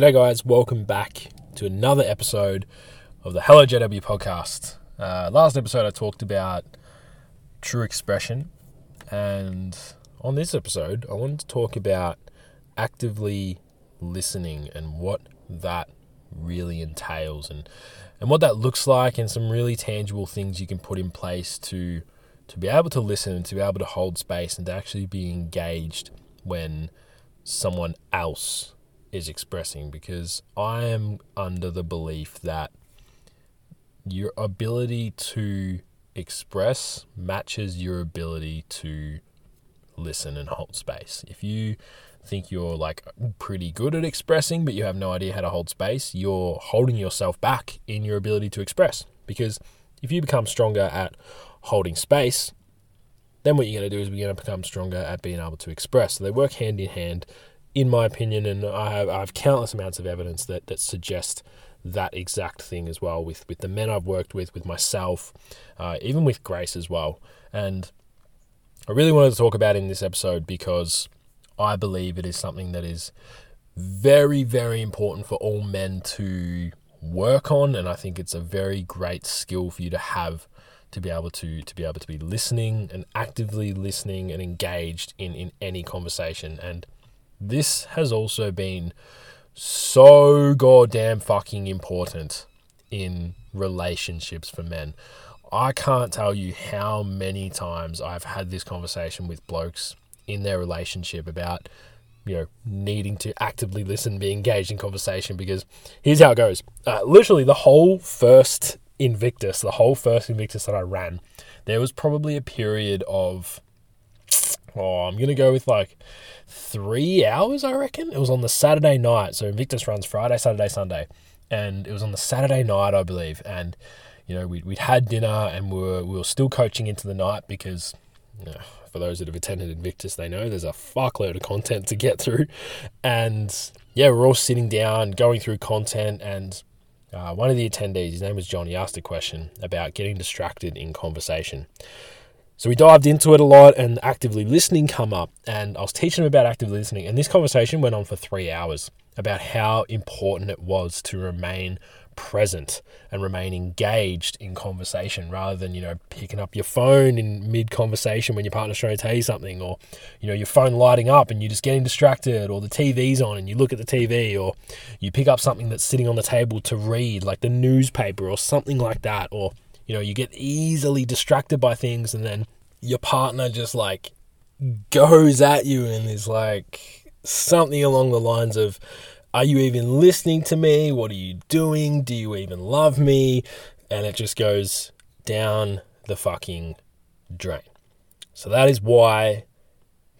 G'day, guys. Welcome back to another episode of the Hello JW podcast. Uh, last episode, I talked about true expression, and on this episode, I wanted to talk about actively listening and what that really entails and and what that looks like and some really tangible things you can put in place to to be able to listen and to be able to hold space and to actually be engaged when someone else is expressing because I am under the belief that your ability to express matches your ability to listen and hold space. If you think you're like pretty good at expressing but you have no idea how to hold space, you're holding yourself back in your ability to express because if you become stronger at holding space, then what you're going to do is we're going to become stronger at being able to express. So they work hand in hand, in my opinion, and I have, I have countless amounts of evidence that, that suggest that exact thing as well with, with the men I've worked with, with myself, uh, even with Grace as well. And I really wanted to talk about in this episode because I believe it is something that is very, very important for all men to work on, and I think it's a very great skill for you to have to be able to to be able to be listening and actively listening and engaged in in any conversation. And this has also been so goddamn fucking important in relationships for men. I can't tell you how many times I've had this conversation with blokes in their relationship about you know needing to actively listen be engaged in conversation because here's how it goes uh, literally the whole first invictus the whole first invictus that i ran there was probably a period of oh i'm gonna go with like three hours i reckon it was on the saturday night so invictus runs friday saturday sunday and it was on the saturday night i believe and you know we'd, we'd had dinner and we were, we were still coaching into the night because you know, for those that have attended Invictus, they know there's a fuckload of content to get through. And yeah, we're all sitting down, going through content. And uh, one of the attendees, his name was John, he asked a question about getting distracted in conversation. So we dived into it a lot and actively listening come up. And I was teaching him about actively listening. And this conversation went on for three hours about how important it was to remain present and remain engaged in conversation rather than you know picking up your phone in mid conversation when your partner's trying to tell you something or you know your phone lighting up and you're just getting distracted or the TV's on and you look at the TV or you pick up something that's sitting on the table to read like the newspaper or something like that or you know you get easily distracted by things and then your partner just like goes at you and is like something along the lines of are you even listening to me? What are you doing? Do you even love me? And it just goes down the fucking drain. So that is why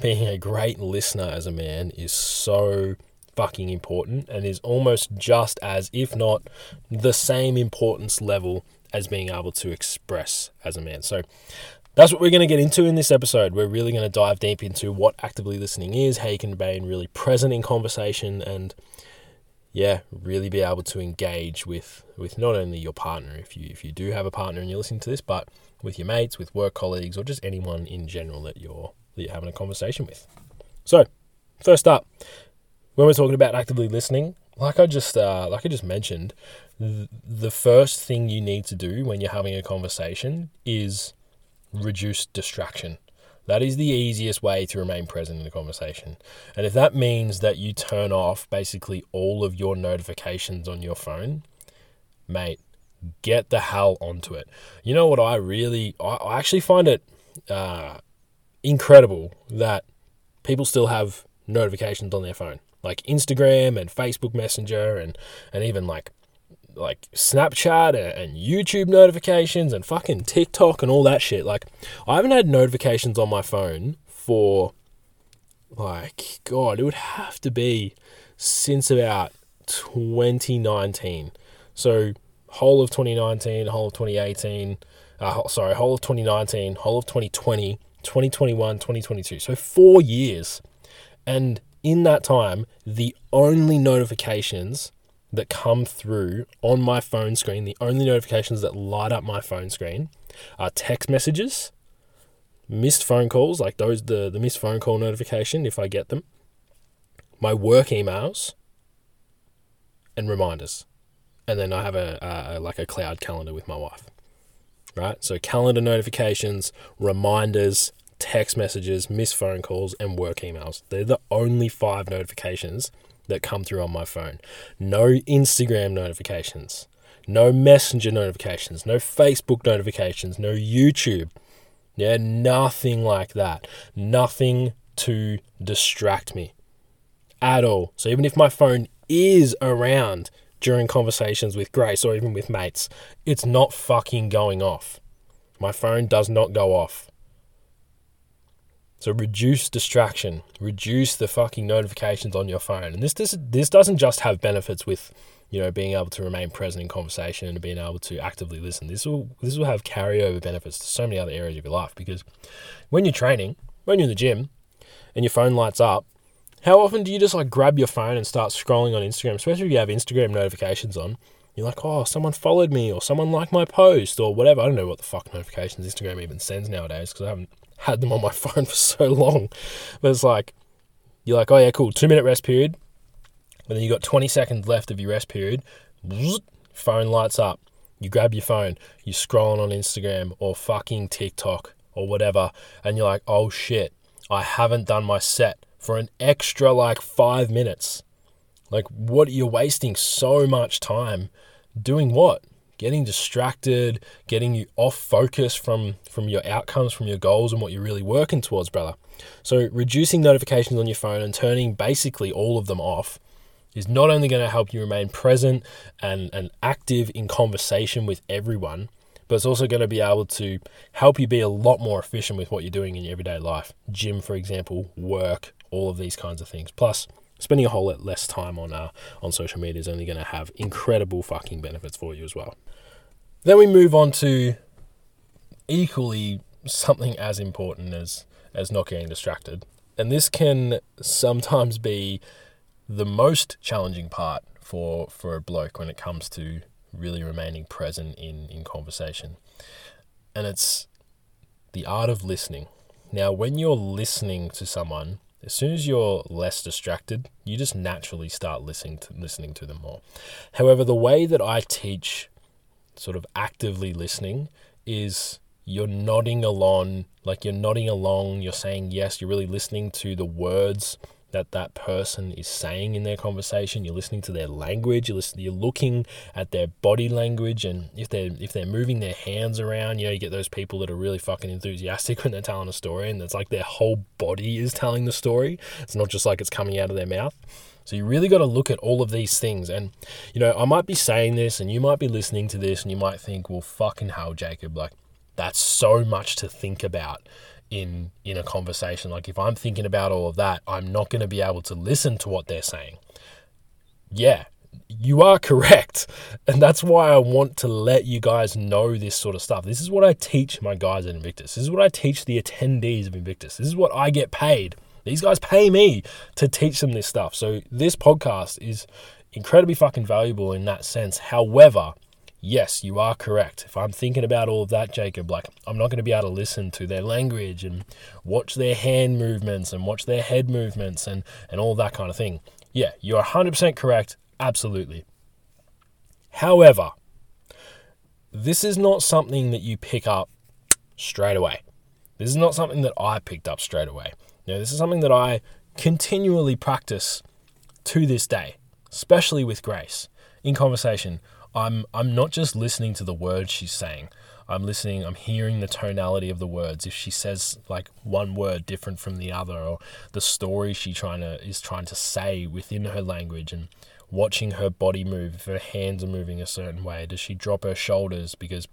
being a great listener as a man is so fucking important and is almost just as, if not the same importance level as being able to express as a man. So that's what we're going to get into in this episode. We're really going to dive deep into what actively listening is, how you can be really present in conversation, and yeah, really be able to engage with with not only your partner, if you if you do have a partner and you're listening to this, but with your mates, with work colleagues, or just anyone in general that you're that you're having a conversation with. So, first up, when we're talking about actively listening, like I just uh, like I just mentioned, th- the first thing you need to do when you're having a conversation is reduce distraction. That is the easiest way to remain present in a conversation. And if that means that you turn off basically all of your notifications on your phone, mate, get the hell onto it. You know what I really, I, I actually find it uh, incredible that people still have notifications on their phone, like Instagram and Facebook Messenger and, and even like like Snapchat and YouTube notifications and fucking TikTok and all that shit. Like, I haven't had notifications on my phone for, like, God, it would have to be since about 2019. So, whole of 2019, whole of 2018, uh, sorry, whole of 2019, whole of 2020, 2021, 2022. So, four years. And in that time, the only notifications that come through on my phone screen, the only notifications that light up my phone screen are text messages, missed phone calls, like those the, the missed phone call notification if I get them, my work emails, and reminders. And then I have a, a like a cloud calendar with my wife. Right? So calendar notifications, reminders, text messages, missed phone calls, and work emails. They're the only five notifications that come through on my phone. No Instagram notifications, no Messenger notifications, no Facebook notifications, no YouTube. Yeah, nothing like that. Nothing to distract me at all. So even if my phone is around during conversations with Grace or even with mates, it's not fucking going off. My phone does not go off. So reduce distraction, reduce the fucking notifications on your phone. And this this this doesn't just have benefits with, you know, being able to remain present in conversation and being able to actively listen. This will this will have carryover benefits to so many other areas of your life because when you're training, when you're in the gym and your phone lights up, how often do you just like grab your phone and start scrolling on Instagram, especially if you have Instagram notifications on? You're like, oh, someone followed me or someone liked my post or whatever. I don't know what the fuck notifications Instagram even sends nowadays because I haven't had them on my phone for so long. But it's like, you're like, oh yeah, cool, two minute rest period. And then you got 20 seconds left of your rest period. Phone lights up. You grab your phone, You're scrolling on Instagram or fucking TikTok or whatever, and you're like, oh shit, I haven't done my set for an extra like five minutes. Like, what you're wasting so much time doing what? Getting distracted, getting you off focus from from your outcomes, from your goals, and what you're really working towards, brother. So, reducing notifications on your phone and turning basically all of them off is not only going to help you remain present and, and active in conversation with everyone, but it's also going to be able to help you be a lot more efficient with what you're doing in your everyday life. Gym, for example, work, all of these kinds of things. Plus, spending a whole lot less time on uh, on social media is only going to have incredible fucking benefits for you as well. Then we move on to equally something as important as as not getting distracted, and this can sometimes be the most challenging part for for a bloke when it comes to really remaining present in in conversation, and it's the art of listening. Now, when you're listening to someone, as soon as you're less distracted, you just naturally start listening to listening to them more. However, the way that I teach sort of actively listening is you're nodding along, like you're nodding along, you're saying yes, you're really listening to the words that that person is saying in their conversation. You're listening to their language. You're listening, You're looking at their body language, and if they're if they're moving their hands around, you know, you get those people that are really fucking enthusiastic when they're telling a story, and it's like their whole body is telling the story. It's not just like it's coming out of their mouth. So you really got to look at all of these things, and you know, I might be saying this, and you might be listening to this, and you might think, well, fucking hell, Jacob, like that's so much to think about in in a conversation. Like if i'm thinking about all of that i'm not going to be able to listen to what they're saying. Yeah you are correct. And that's why i want to let you guys know this sort of stuff. This is what i teach my guys at invictus. This is what i teach the attendees of invictus. This is what i get paid. These guys pay me to teach them this stuff. So this podcast is incredibly fucking valuable in that sense. However yes, you are correct. If I'm thinking about all of that, Jacob, like I'm not going to be able to listen to their language and watch their hand movements and watch their head movements and, and all that kind of thing. Yeah, you're 100% correct. Absolutely. However, this is not something that you pick up straight away. This is not something that I picked up straight away. Now, this is something that I continually practice to this day, especially with Grace in conversation I'm I'm not just listening to the words she's saying. I'm listening, I'm hearing the tonality of the words. If she says like one word different from the other or the story she trying to is trying to say within her language and watching her body move, if her hands are moving a certain way, does she drop her shoulders because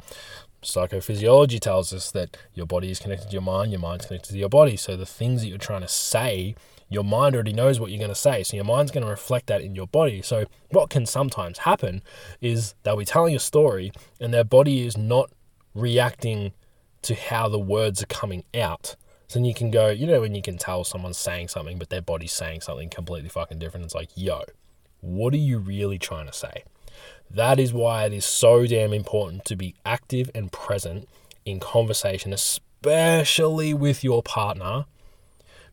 psychophysiology tells us that your body is connected to your mind, your mind's connected to your body. So the things that you're trying to say your mind already knows what you're going to say. So your mind's going to reflect that in your body. So what can sometimes happen is they'll be telling a story and their body is not reacting to how the words are coming out. So then you can go, you know, when you can tell someone's saying something, but their body's saying something completely fucking different. It's like, yo, what are you really trying to say? That is why it is so damn important to be active and present in conversation, especially with your partner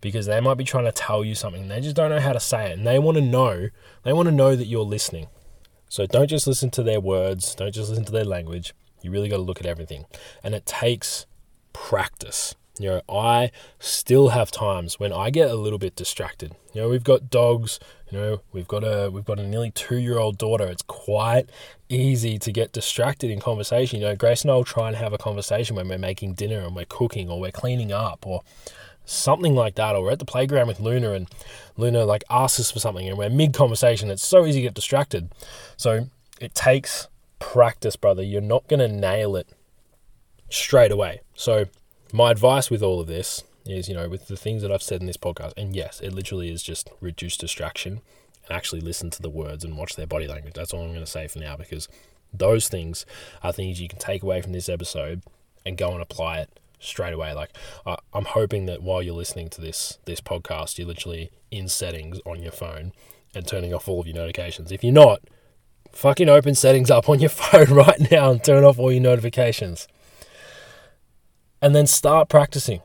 because they might be trying to tell you something. They just don't know how to say it. And they want to know, they want to know that you're listening. So don't just listen to their words, don't just listen to their language. You really got to look at everything. And it takes practice. You know, I still have times when I get a little bit distracted. You know, we've got dogs, you know, we've got a we've got a nearly 2-year-old daughter. It's quite easy to get distracted in conversation. You know, Grace and I will try and have a conversation when we're making dinner and we're cooking or we're cleaning up or something like that or we're at the playground with Luna and Luna like asks us for something and we're mid conversation. It's so easy to get distracted. So, it takes practice, brother. You're not going to nail it straight away. So, my advice with all of this is, you know, with the things that I've said in this podcast, and yes, it literally is just reduce distraction and actually listen to the words and watch their body language. That's all I'm going to say for now because those things are things you can take away from this episode and go and apply it straight away. Like uh, I'm hoping that while you're listening to this this podcast, you're literally in settings on your phone and turning off all of your notifications. If you're not, fucking open settings up on your phone right now and turn off all your notifications and then start practicing.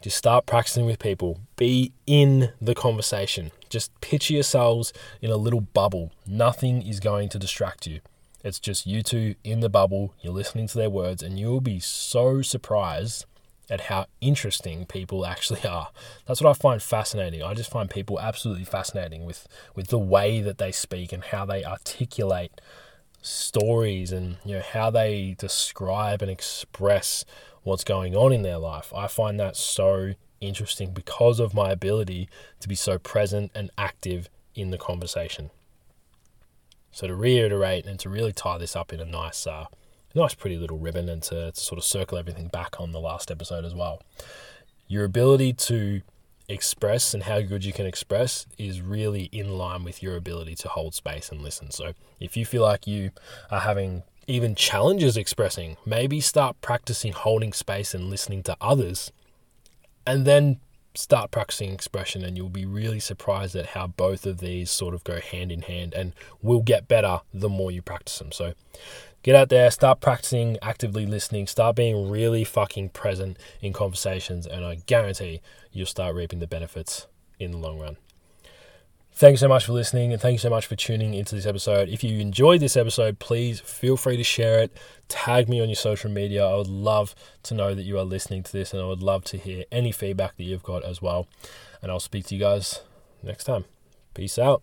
Just start practicing with people. Be in the conversation. Just picture yourselves in a little bubble. Nothing is going to distract you. It's just you two in the bubble. You're listening to their words, and you'll be so surprised at how interesting people actually are. That's what I find fascinating. I just find people absolutely fascinating with, with the way that they speak and how they articulate stories and you know how they describe and express what's going on in their life. I find that so interesting because of my ability to be so present and active in the conversation. So to reiterate and to really tie this up in a nice, uh, nice pretty little ribbon and to, to sort of circle everything back on the last episode as well. Your ability to express and how good you can express is really in line with your ability to hold space and listen. So if you feel like you are having even challenges expressing, maybe start practicing holding space and listening to others, and then start practicing expression, and you'll be really surprised at how both of these sort of go hand in hand and will get better the more you practice them. So, get out there, start practicing actively listening, start being really fucking present in conversations, and I guarantee you'll start reaping the benefits in the long run. Thank you so much for listening and thanks so much for tuning into this episode. If you enjoyed this episode, please feel free to share it. Tag me on your social media. I would love to know that you are listening to this and I would love to hear any feedback that you've got as well. And I'll speak to you guys next time. Peace out.